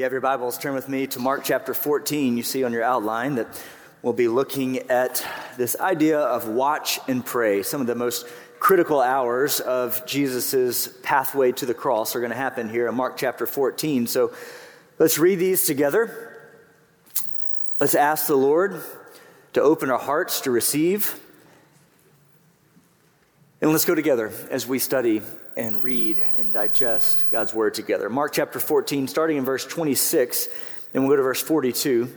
you have your Bibles, turn with me to Mark chapter 14. You see on your outline that we'll be looking at this idea of watch and pray. Some of the most critical hours of Jesus' pathway to the cross are going to happen here in Mark chapter 14. So let's read these together. Let's ask the Lord to open our hearts to receive. And let's go together as we study and read and digest God's word together. Mark chapter 14, starting in verse 26, and we'll go to verse 42.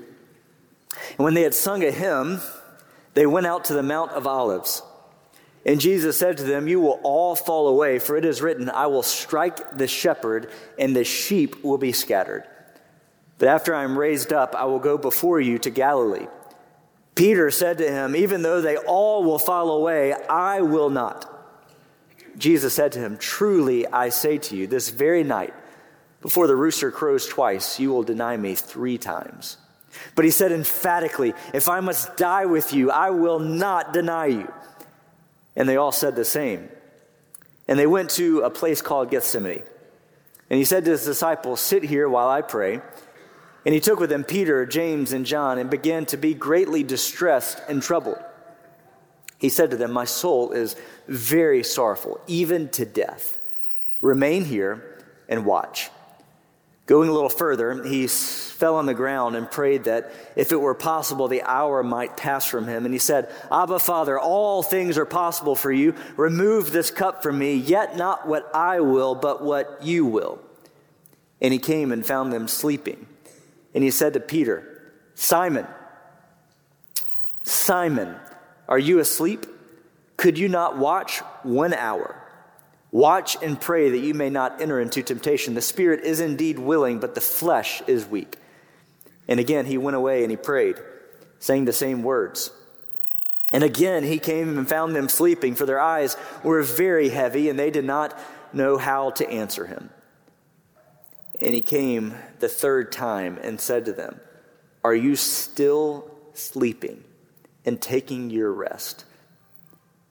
And when they had sung a hymn, they went out to the Mount of Olives. And Jesus said to them, You will all fall away, for it is written, I will strike the shepherd, and the sheep will be scattered. But after I am raised up, I will go before you to Galilee. Peter said to him, Even though they all will fall away, I will not. Jesus said to him, Truly I say to you, this very night, before the rooster crows twice, you will deny me three times. But he said emphatically, If I must die with you, I will not deny you. And they all said the same. And they went to a place called Gethsemane. And he said to his disciples, Sit here while I pray. And he took with him Peter, James, and John and began to be greatly distressed and troubled. He said to them, My soul is very sorrowful, even to death. Remain here and watch. Going a little further, he fell on the ground and prayed that if it were possible, the hour might pass from him. And he said, Abba, Father, all things are possible for you. Remove this cup from me, yet not what I will, but what you will. And he came and found them sleeping. And he said to Peter, Simon, Simon, are you asleep? Could you not watch one hour? Watch and pray that you may not enter into temptation. The spirit is indeed willing, but the flesh is weak. And again, he went away and he prayed, saying the same words. And again, he came and found them sleeping, for their eyes were very heavy, and they did not know how to answer him. And he came the third time and said to them, Are you still sleeping? And taking your rest.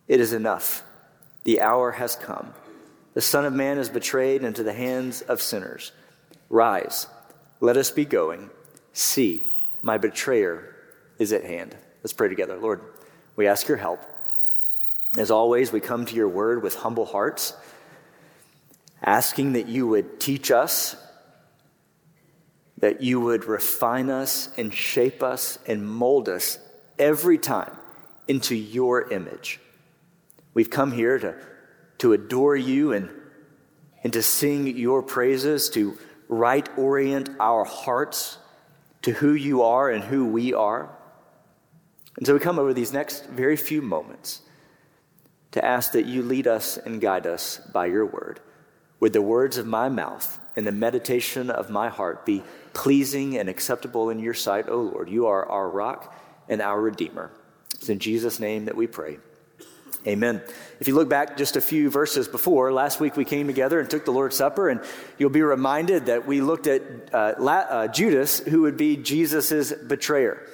It is enough. The hour has come. The Son of Man is betrayed into the hands of sinners. Rise, let us be going. See, my betrayer is at hand. Let's pray together. Lord, we ask your help. As always, we come to your word with humble hearts, asking that you would teach us, that you would refine us and shape us and mold us every time into your image. We've come here to, to adore you and, and to sing your praises, to right orient our hearts to who you are and who we are. And so we come over these next very few moments to ask that you lead us and guide us by your word. Would the words of my mouth and the meditation of my heart be pleasing and acceptable in your sight, O Lord. You are our rock and our Redeemer. It's in Jesus' name that we pray. Amen. If you look back just a few verses before, last week we came together and took the Lord's Supper, and you'll be reminded that we looked at uh, La- uh, Judas, who would be Jesus' betrayer.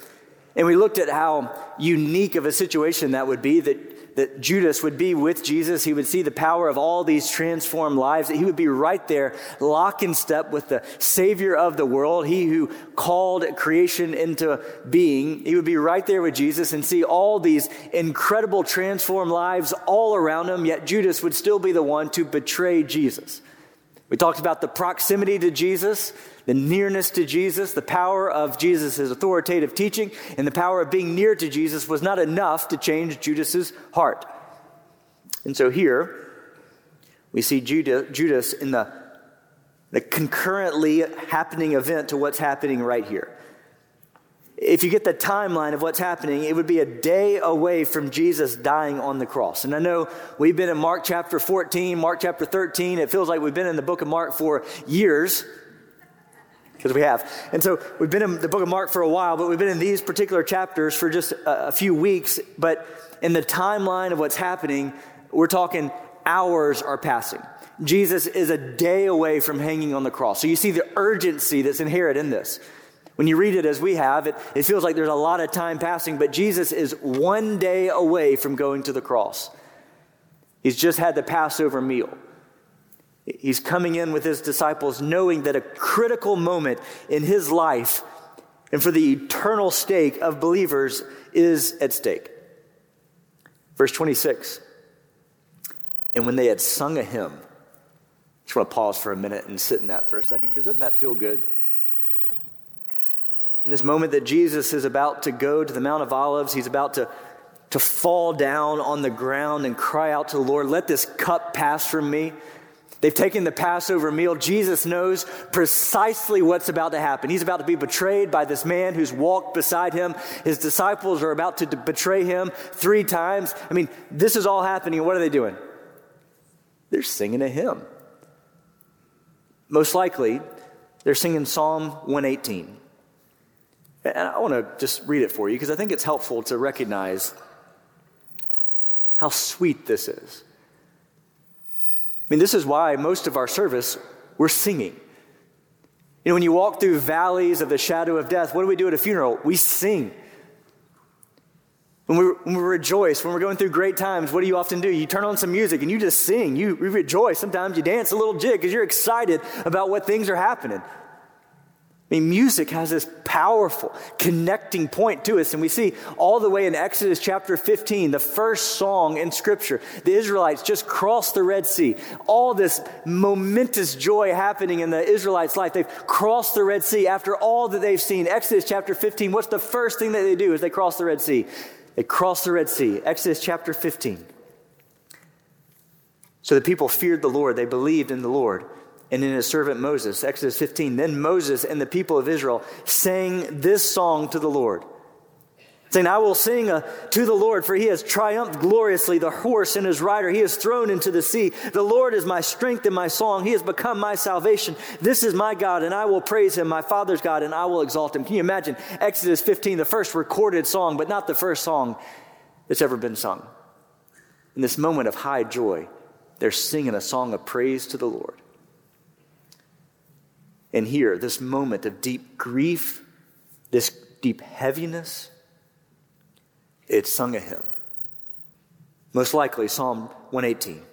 And we looked at how unique of a situation that would be that that Judas would be with Jesus. He would see the power of all these transformed lives, that he would be right there, lock in step with the Savior of the world, he who called creation into being. He would be right there with Jesus and see all these incredible transformed lives all around him, yet Judas would still be the one to betray Jesus. We talked about the proximity to Jesus, the nearness to Jesus, the power of Jesus' authoritative teaching, and the power of being near to Jesus was not enough to change Judas's heart. And so here we see Judas in the, the concurrently happening event to what's happening right here if you get the timeline of what's happening, it would be a day away from Jesus dying on the cross. And I know we've been in Mark chapter 14, Mark chapter 13. It feels like we've been in the book of Mark for years, because we have. And so we've been in the book of Mark for a while, but we've been in these particular chapters for just a, a few weeks. But in the timeline of what's happening, we're talking hours are passing. Jesus is a day away from hanging on the cross. So you see the urgency that's inherent in this. When you read it as we have, it, it feels like there's a lot of time passing, but Jesus is one day away from going to the cross. He's just had the Passover meal. He's coming in with his disciples knowing that a critical moment in his life and for the eternal stake of believers is at stake. Verse 26 And when they had sung a hymn, I just want to pause for a minute and sit in that for a second because doesn't that feel good? In this moment that Jesus is about to go to the Mount of Olives, he's about to, to fall down on the ground and cry out to the Lord, Let this cup pass from me. They've taken the Passover meal. Jesus knows precisely what's about to happen. He's about to be betrayed by this man who's walked beside him. His disciples are about to betray him three times. I mean, this is all happening. What are they doing? They're singing a hymn. Most likely, they're singing Psalm 118. And I want to just read it for you because I think it's helpful to recognize how sweet this is. I mean, this is why most of our service, we're singing. You know, when you walk through valleys of the shadow of death, what do we do at a funeral? We sing. When we, when we rejoice, when we're going through great times, what do you often do? You turn on some music and you just sing. You, you rejoice. Sometimes you dance a little jig because you're excited about what things are happening. I mean, music has this powerful connecting point to us. And we see all the way in Exodus chapter 15, the first song in Scripture, the Israelites just crossed the Red Sea. All this momentous joy happening in the Israelites' life. They've crossed the Red Sea after all that they've seen. Exodus chapter 15, what's the first thing that they do as they cross the Red Sea? They cross the Red Sea. Exodus chapter 15. So the people feared the Lord, they believed in the Lord and in his servant Moses. Exodus 15. Then Moses and the people of Israel sang this song to the Lord, saying, I will sing uh, to the Lord, for he has triumphed gloriously, the horse and his rider. He is thrown into the sea. The Lord is my strength and my song. He has become my salvation. This is my God, and I will praise him, my father's God, and I will exalt him. Can you imagine Exodus 15, the first recorded song, but not the first song that's ever been sung? In this moment of high joy, they're singing a song of praise to the Lord. And here, this moment of deep grief, this deep heaviness, it's sung a hymn. Most likely, Psalm 118.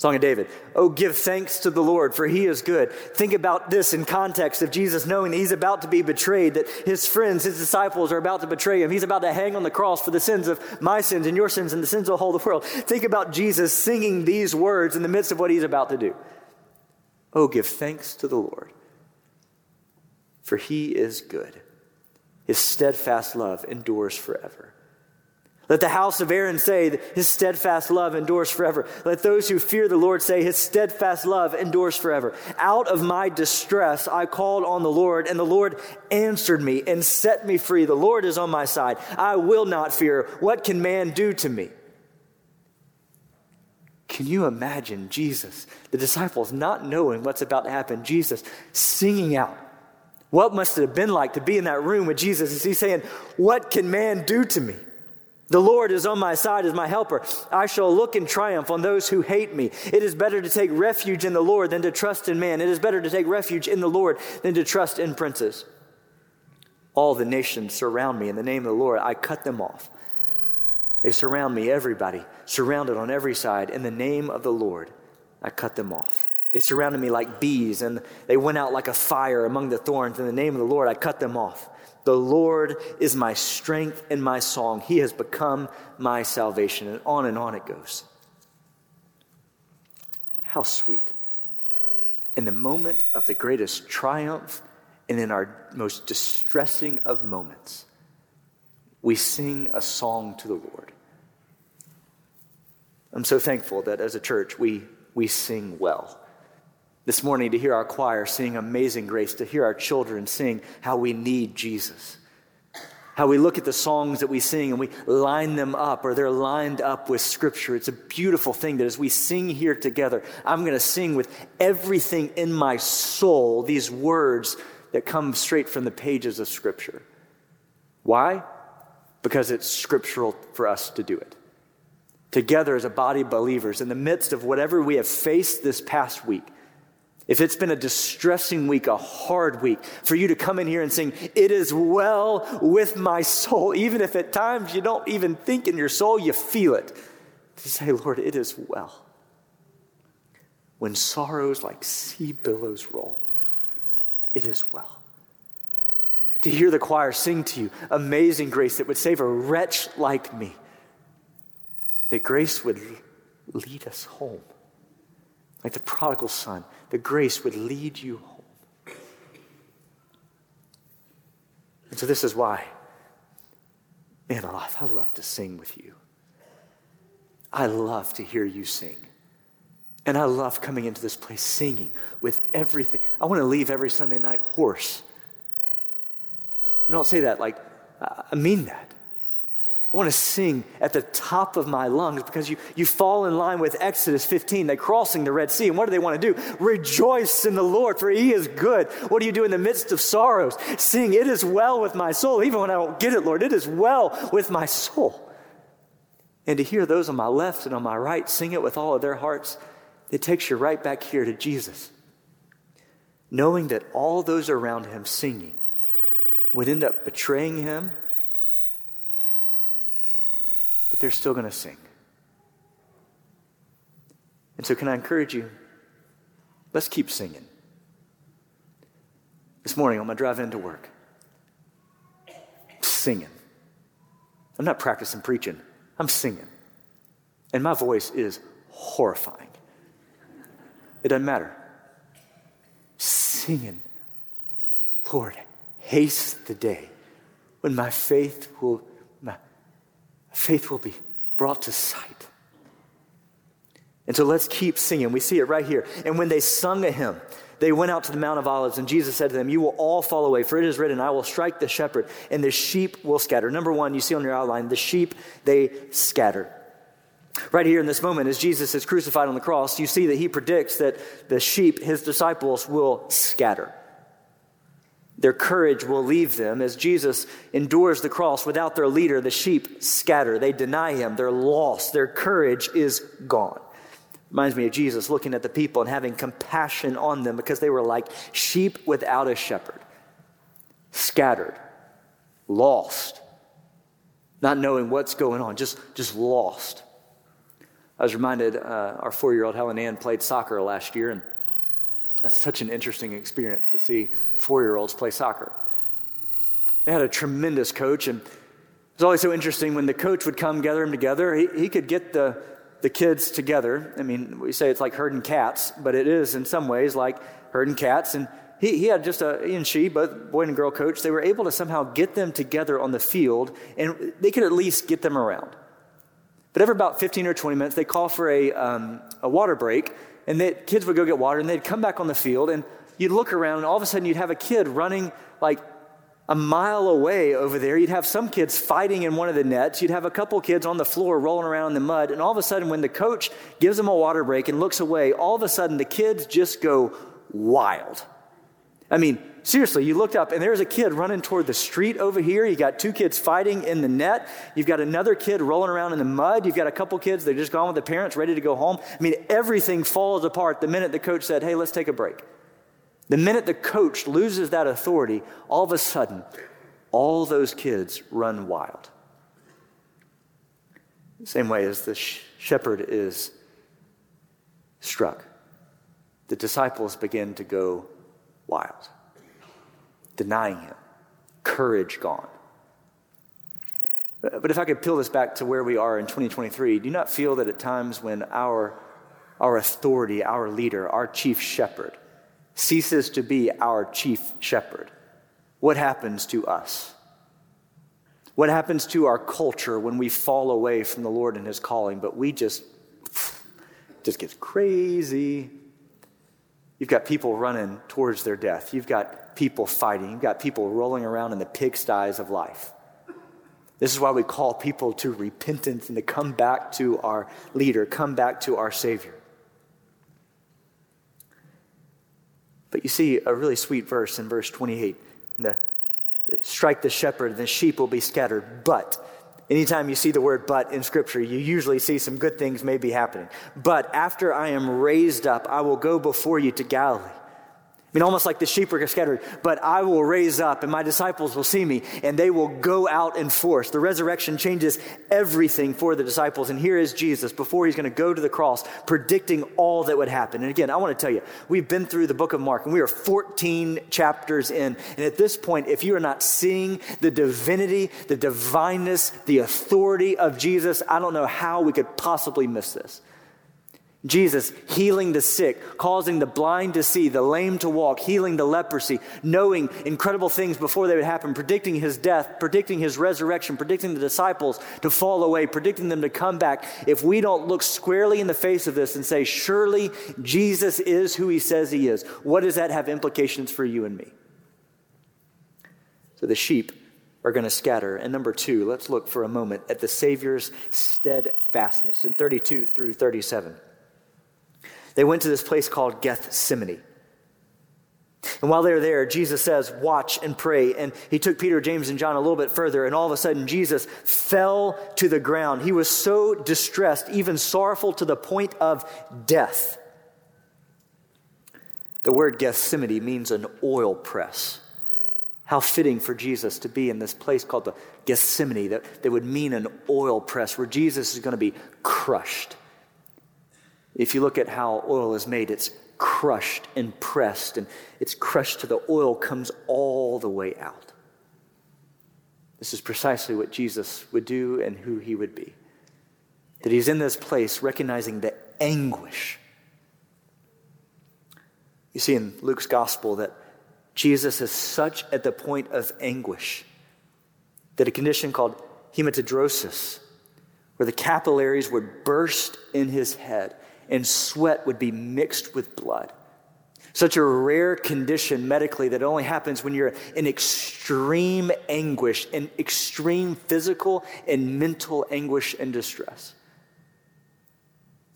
Song of David. Oh, give thanks to the Lord, for he is good. Think about this in context of Jesus knowing that he's about to be betrayed, that his friends, his disciples are about to betray him. He's about to hang on the cross for the sins of my sins and your sins and the sins of the whole world. Think about Jesus singing these words in the midst of what he's about to do. Oh, give thanks to the Lord, for he is good. His steadfast love endures forever. Let the house of Aaron say his steadfast love endures forever. Let those who fear the Lord say his steadfast love endures forever. Out of my distress I called on the Lord, and the Lord answered me and set me free. The Lord is on my side. I will not fear. What can man do to me? Can you imagine Jesus, the disciples not knowing what's about to happen, Jesus singing out? What must it have been like to be in that room with Jesus he's saying, What can man do to me? The Lord is on my side as my helper. I shall look in triumph on those who hate me. It is better to take refuge in the Lord than to trust in man. It is better to take refuge in the Lord than to trust in princes. All the nations surround me in the name of the Lord. I cut them off. They surround me, everybody, surrounded on every side. In the name of the Lord, I cut them off. They surrounded me like bees, and they went out like a fire among the thorns. In the name of the Lord, I cut them off. The Lord is my strength and my song. He has become my salvation. And on and on it goes. How sweet. In the moment of the greatest triumph and in our most distressing of moments, we sing a song to the Lord. I'm so thankful that as a church we, we sing well. This morning, to hear our choir sing Amazing Grace, to hear our children sing how we need Jesus, how we look at the songs that we sing and we line them up or they're lined up with Scripture. It's a beautiful thing that as we sing here together, I'm going to sing with everything in my soul these words that come straight from the pages of Scripture. Why? Because it's scriptural for us to do it. Together as a body of believers, in the midst of whatever we have faced this past week, if it's been a distressing week, a hard week, for you to come in here and sing, It is well with my soul, even if at times you don't even think in your soul, you feel it, to say, Lord, it is well. when sorrows like sea billows roll, it is well. To hear the choir sing to you, Amazing grace that would save a wretch like me, that grace would lead us home. Like the prodigal son, the grace would lead you home. And so, this is why, man, alive, I love to sing with you. I love to hear you sing. And I love coming into this place singing with everything. I want to leave every Sunday night hoarse. And don't say that like, I mean that. I want to sing at the top of my lungs because you, you fall in line with Exodus 15. They're crossing the Red Sea. And what do they want to do? Rejoice in the Lord, for he is good. What do you do in the midst of sorrows? Sing, It is well with my soul. Even when I don't get it, Lord, it is well with my soul. And to hear those on my left and on my right sing it with all of their hearts, it takes you right back here to Jesus. Knowing that all those around him singing would end up betraying him, but they're still going to sing. And so, can I encourage you? Let's keep singing. This morning on my drive into work, singing. I'm not practicing preaching, I'm singing. And my voice is horrifying. It doesn't matter. Singing, Lord, haste the day when my faith will, my faith will be brought to sight. And so let's keep singing. We see it right here. And when they sung a hymn, they went out to the Mount of Olives, and Jesus said to them, You will all fall away, for it is written, I will strike the shepherd, and the sheep will scatter. Number one, you see on your outline, the sheep, they scatter. Right here in this moment, as Jesus is crucified on the cross, you see that he predicts that the sheep, his disciples, will scatter. Their courage will leave them. As Jesus endures the cross without their leader, the sheep scatter. They deny him. They're lost. Their courage is gone. Reminds me of Jesus looking at the people and having compassion on them because they were like sheep without a shepherd, scattered, lost, not knowing what's going on, just, just lost. I was reminded uh, our four year old Helen Ann played soccer last year, and that's such an interesting experience to see four year olds play soccer. They had a tremendous coach, and it was always so interesting when the coach would come gather them together. He, he could get the the kids together. I mean, we say it's like herding cats, but it is in some ways like herding cats. And he, he had just a, he and she, both boy and girl coach, they were able to somehow get them together on the field, and they could at least get them around. But every about 15 or 20 minutes, they call for a, um, a water break, and the kids would go get water, and they'd come back on the field, and you'd look around, and all of a sudden you'd have a kid running like a mile away over there, you'd have some kids fighting in one of the nets. You'd have a couple kids on the floor rolling around in the mud. And all of a sudden, when the coach gives them a water break and looks away, all of a sudden the kids just go wild. I mean, seriously, you looked up and there's a kid running toward the street over here. You got two kids fighting in the net. You've got another kid rolling around in the mud. You've got a couple kids, they're just gone with the parents, ready to go home. I mean, everything falls apart the minute the coach said, hey, let's take a break. The minute the coach loses that authority, all of a sudden, all those kids run wild. Same way as the shepherd is struck, the disciples begin to go wild, denying him, courage gone. But if I could peel this back to where we are in 2023, do you not feel that at times when our, our authority, our leader, our chief shepherd, ceases to be our chief shepherd, what happens to us? What happens to our culture when we fall away from the Lord and his calling, but we just just gets crazy. You've got people running towards their death. You've got people fighting. You've got people rolling around in the pigsties of life. This is why we call people to repentance and to come back to our leader, come back to our Savior. But you see a really sweet verse in verse 28. The, strike the shepherd, and the sheep will be scattered. But anytime you see the word but in Scripture, you usually see some good things may be happening. But after I am raised up, I will go before you to Galilee. I mean, almost like the sheep are scattered, but I will raise up and my disciples will see me and they will go out in force. The resurrection changes everything for the disciples. And here is Jesus before he's going to go to the cross, predicting all that would happen. And again, I want to tell you, we've been through the book of Mark and we are 14 chapters in. And at this point, if you are not seeing the divinity, the divineness, the authority of Jesus, I don't know how we could possibly miss this. Jesus healing the sick, causing the blind to see, the lame to walk, healing the leprosy, knowing incredible things before they would happen, predicting his death, predicting his resurrection, predicting the disciples to fall away, predicting them to come back. If we don't look squarely in the face of this and say, surely Jesus is who he says he is, what does that have implications for you and me? So the sheep are going to scatter. And number two, let's look for a moment at the Savior's steadfastness in 32 through 37 they went to this place called Gethsemane. And while they were there, Jesus says, Watch and pray. And he took Peter, James, and John a little bit further, and all of a sudden, Jesus fell to the ground. He was so distressed, even sorrowful to the point of death. The word Gethsemane means an oil press. How fitting for Jesus to be in this place called the Gethsemane, that, that would mean an oil press where Jesus is going to be crushed. If you look at how oil is made, it's crushed and pressed, and it's crushed to the oil comes all the way out. This is precisely what Jesus would do and who he would be. That he's in this place recognizing the anguish. You see in Luke's gospel that Jesus is such at the point of anguish that a condition called hematidrosis, where the capillaries would burst in his head and sweat would be mixed with blood. Such a rare condition medically that only happens when you're in extreme anguish, in extreme physical and mental anguish and distress.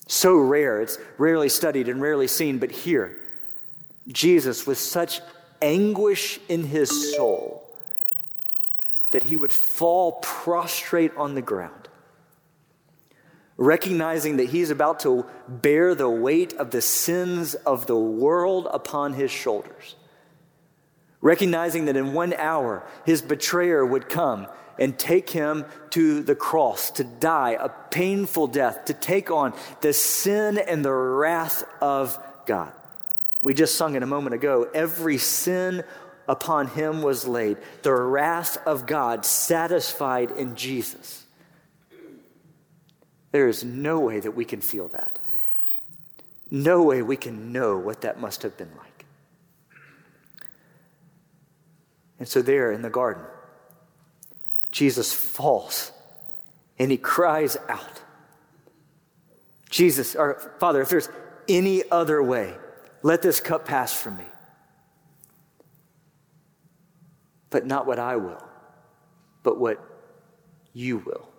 So rare, it's rarely studied and rarely seen, but here, Jesus, with such anguish in his soul, that he would fall prostrate on the ground recognizing that he's about to bear the weight of the sins of the world upon his shoulders. Recognizing that in one hour his betrayer would come and take him to the cross to die a painful death, to take on the sin and the wrath of God. We just sung it a moment ago. Every sin upon him was laid, the wrath of God satisfied in Jesus. There is no way that we can feel that. No way we can know what that must have been like. And so, there in the garden, Jesus falls and he cries out. Jesus, our Father, if there's any other way, let this cup pass from me. But not what I will, but what you will.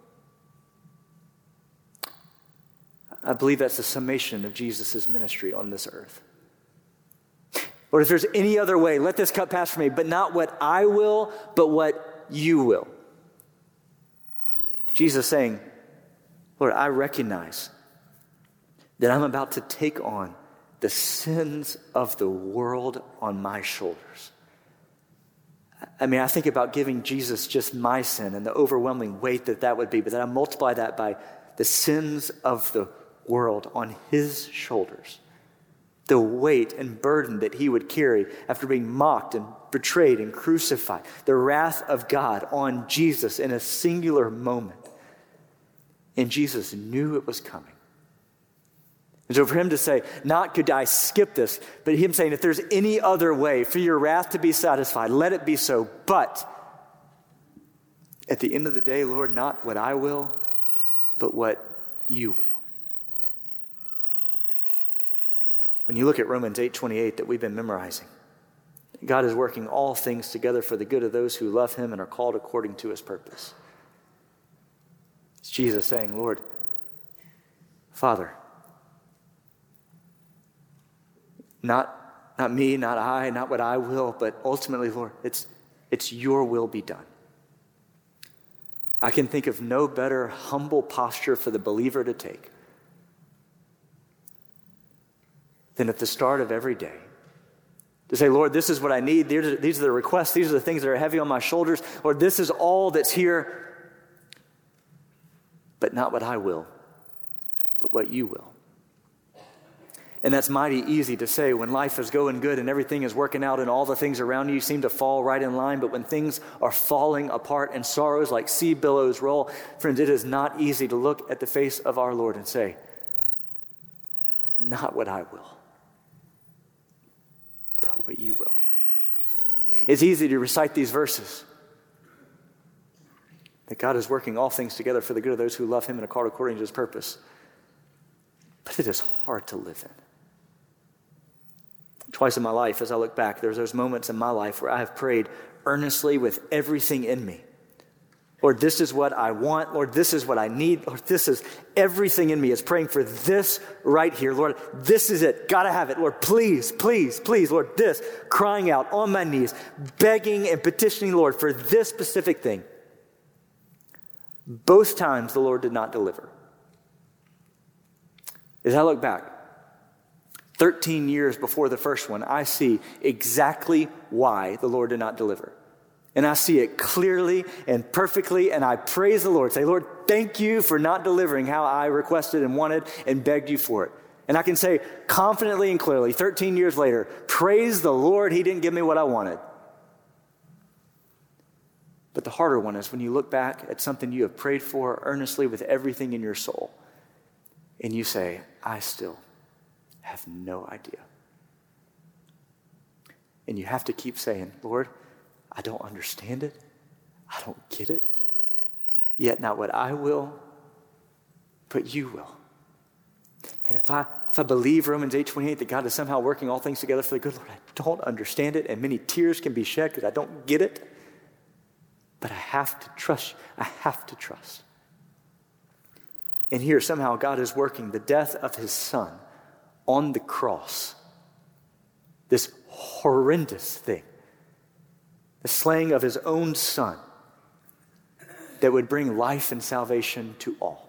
I believe that's the summation of Jesus' ministry on this earth. Lord, if there's any other way, let this cup pass from me, but not what I will, but what you will. Jesus saying, Lord, I recognize that I'm about to take on the sins of the world on my shoulders. I mean, I think about giving Jesus just my sin and the overwhelming weight that that would be, but then I multiply that by the sins of the world on his shoulders. The weight and burden that he would carry after being mocked and betrayed and crucified. The wrath of God on Jesus in a singular moment. And Jesus knew it was coming. And so for him to say, not could I skip this, but him saying, if there's any other way for your wrath to be satisfied, let it be so. But at the end of the day, Lord, not what I will, but what you will. When you look at Romans 8:28 that we've been memorizing, God is working all things together for the good of those who love him and are called according to his purpose. It's Jesus saying, Lord, Father, not, not me, not I, not what I will, but ultimately, Lord, it's, it's your will be done. I can think of no better humble posture for the believer to take than at the start of every day To say, Lord, this is what I need. These are, the requests. These are the things that are heavy on my shoulders. Lord, this is all that's here. But not what I will, but what you will. And that's mighty easy to say when life is going good and everything is working out and all the things around you seem to fall right in line. But when things are falling apart and sorrows like sea billows roll, friends, it is not easy to look at the face of our Lord and say, Not what I will, but what you will. It's easy to recite these verses that God is working all things together for the good of those who love Him and are called according to His purpose. But it is hard to live in. Twice in my life, as I look back, there's those moments in my life where I have prayed earnestly with everything in me. Lord, this is what I want. Lord, this is what I need. Lord, this is everything in me is praying for this right here. Lord, this is it. Gotta have it. Lord, please, please, please, Lord, this, crying out on my knees, begging and petitioning, Lord, for this specific thing. Both times the Lord did not deliver. As I look back, 13 years before the first one, I see exactly why the Lord did not deliver. And I see it clearly and perfectly, and I praise the Lord. Say, Lord, thank you for not delivering how I requested and wanted and begged you for it. And I can say confidently and clearly, 13 years later, praise the Lord, He didn't give me what I wanted. But the harder one is when you look back at something you have prayed for earnestly with everything in your soul, and you say, I still have no idea. And you have to keep saying, Lord, I don't understand it. I don't get it. Yet not what I will, but you will. And if I if I believe Romans 8:28 that God is somehow working all things together for the good, Lord, I don't understand it, and many tears can be shed because I don't get it. But I have to trust. I have to trust. And here somehow God is working the death of his son on the cross. This horrendous thing. The slaying of his own son that would bring life and salvation to all.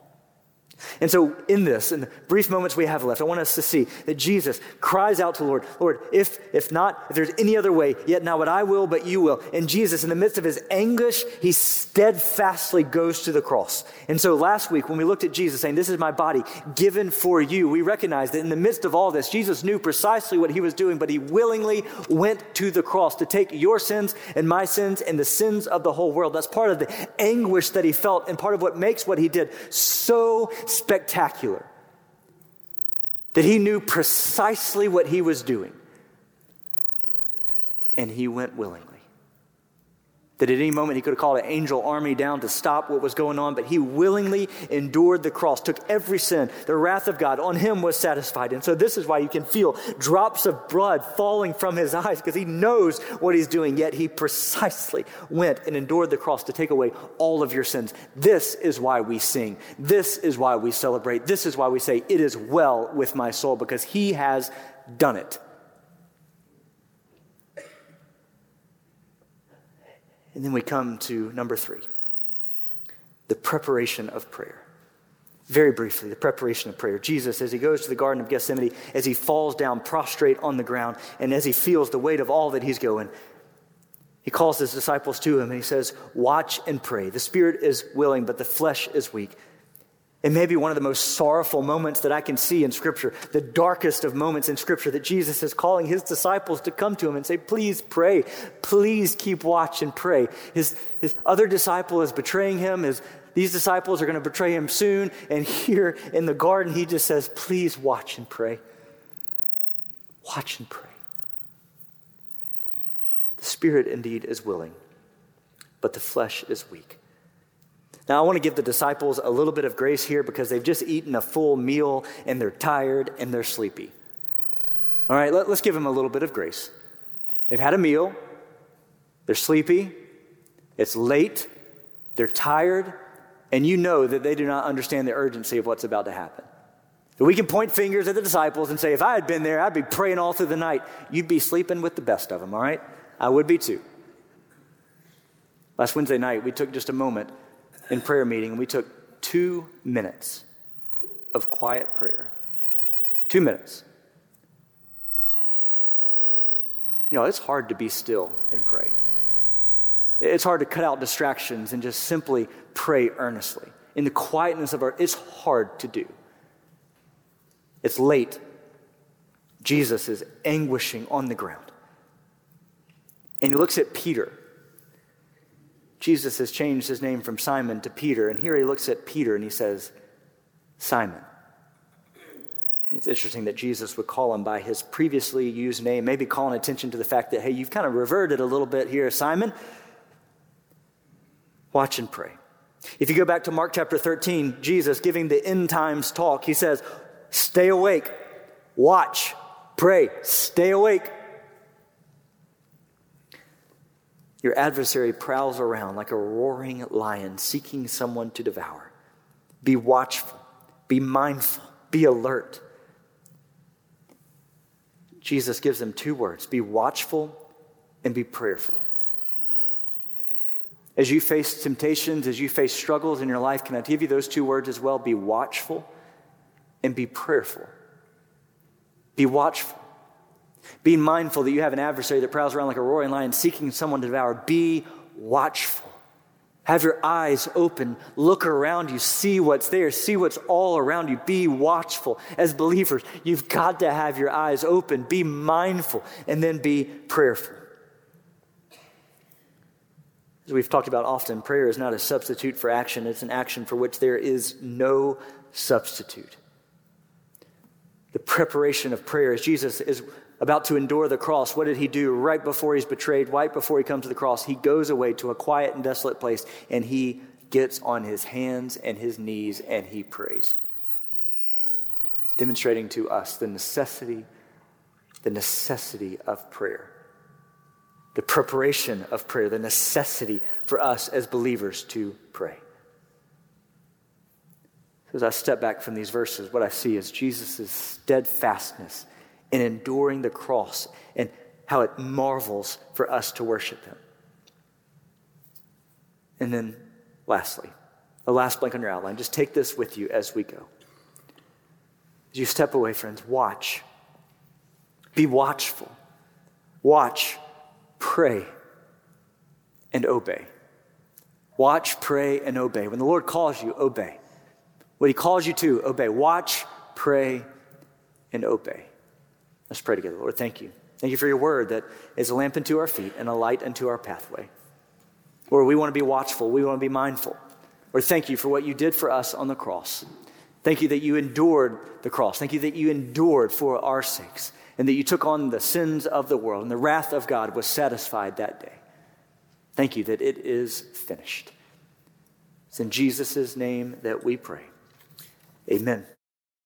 And so, in this, in the brief moments we have left, I want us to see that Jesus cries out to the Lord, Lord, if, if not, if there's any other way, yet not what I will, but you will. And Jesus, in the midst of his anguish, he steadfastly goes to the cross. And so, last week, when we looked at Jesus saying, This is my body given for you, we recognized that in the midst of all this, Jesus knew precisely what he was doing, but he willingly went to the cross to take your sins and my sins and the sins of the whole world. That's part of the anguish that he felt and part of what makes what he did so spectacular that he knew precisely what he was doing. And he went willingly. That at any moment he could have called an angel army down to stop what was going on, but he willingly endured the cross, took every sin. The wrath of God on him was satisfied. And so this is why you can feel drops of blood falling from his eyes because he knows what he's doing, yet he precisely went and endured the cross to take away all of your sins. This is why we sing. This is why we celebrate. This is why we say, It is well with my soul because he has done it. And then we come to number three the preparation of prayer. Very briefly, the preparation of prayer. Jesus, as he goes to the Garden of Gethsemane, as he falls down prostrate on the ground, and as he feels the weight of all that he's going, he calls his disciples to him and he says, Watch and pray. The spirit is willing, but the flesh is weak. It may be one of the most sorrowful moments that I can see in Scripture, the darkest of moments in Scripture, that Jesus is calling his disciples to come to him and say, Please pray. Please keep watch and pray. His, his other disciple is betraying him. His, these disciples are going to betray him soon. And here in the garden, he just says, Please watch and pray. Watch and pray. The Spirit indeed is willing, but the flesh is weak. Now, I want to give the disciples a little bit of grace here because they've just eaten a full meal and they're tired and they're sleepy. All right, let, us give them a little bit of grace. They've had a meal, they're sleepy, it's late, they're tired, and you know that they do not understand the urgency of what's about to happen. So we can point fingers at the disciples and say, if I had been there, I'd be praying all through the night. You'd be sleeping with the best of them, all right? I would be too. Last Wednesday night, we took just a moment in prayer meeting, we took two minutes of quiet prayer. Two minutes. You know, it's hard to be still and pray. It's hard to cut out distractions and just simply pray earnestly. In the quietness of our, it's hard to do. It's late. Jesus is anguishing on the ground. And he looks at Peter. Jesus has changed his name from Simon to Peter. And here he looks at Peter and he says, Simon. It's interesting that Jesus would call him by his previously used name, maybe calling attention to the fact that, hey, you've kind of reverted a little bit here, Simon. Watch and pray. If you go back to Mark chapter 13, Jesus giving the end times talk, he says, Stay awake, watch, pray, stay awake. Your adversary prowls around like a roaring lion seeking someone to devour. Be watchful, be mindful, be alert. Jesus gives them two words be watchful and be prayerful. As you face temptations, as you face struggles in your life, can I give you those two words as well? Be watchful and be prayerful. Be watchful. Be mindful that you have an adversary that prowls around like a roaring lion seeking someone to devour. Be watchful. Have your eyes open. Look around you. See what's there. See what's all around you. Be watchful. As believers, you've got to have your eyes open. Be mindful and then be prayerful. As we've talked about often, prayer is not a substitute for action, it's an action for which there is no substitute. The preparation of prayer, as Jesus is about to endure the cross, what did he do right before he's betrayed, right before he comes to the cross? He goes away to a quiet and desolate place and he gets on his hands and his knees and he prays, demonstrating to us the necessity, the necessity of prayer, the preparation of prayer, the necessity for us as believers to pray. As I step back from these verses, what I see is Jesus' steadfastness in enduring the cross and how it marvels for us to worship Him. And then, lastly, the last blank on your outline, just take this with you as we go. As you step away, friends, watch. Be watchful. Watch, pray, and obey. Watch, pray, and obey. When the Lord calls you, obey. What He calls you to, obey. Watch, pray, and obey. Let's pray together. Lord, thank you. Thank you for your word that is a lamp unto our feet and a light unto our pathway. Lord, we want to be watchful. We want to be mindful. Lord, thank you for what you did for us on the cross. Thank you that you endured the cross. Thank you that you endured for our sakes and that you took on the sins of the world and the wrath of God was satisfied that day. Thank you that it is finished. It's in Jesus' name that we pray. Amen.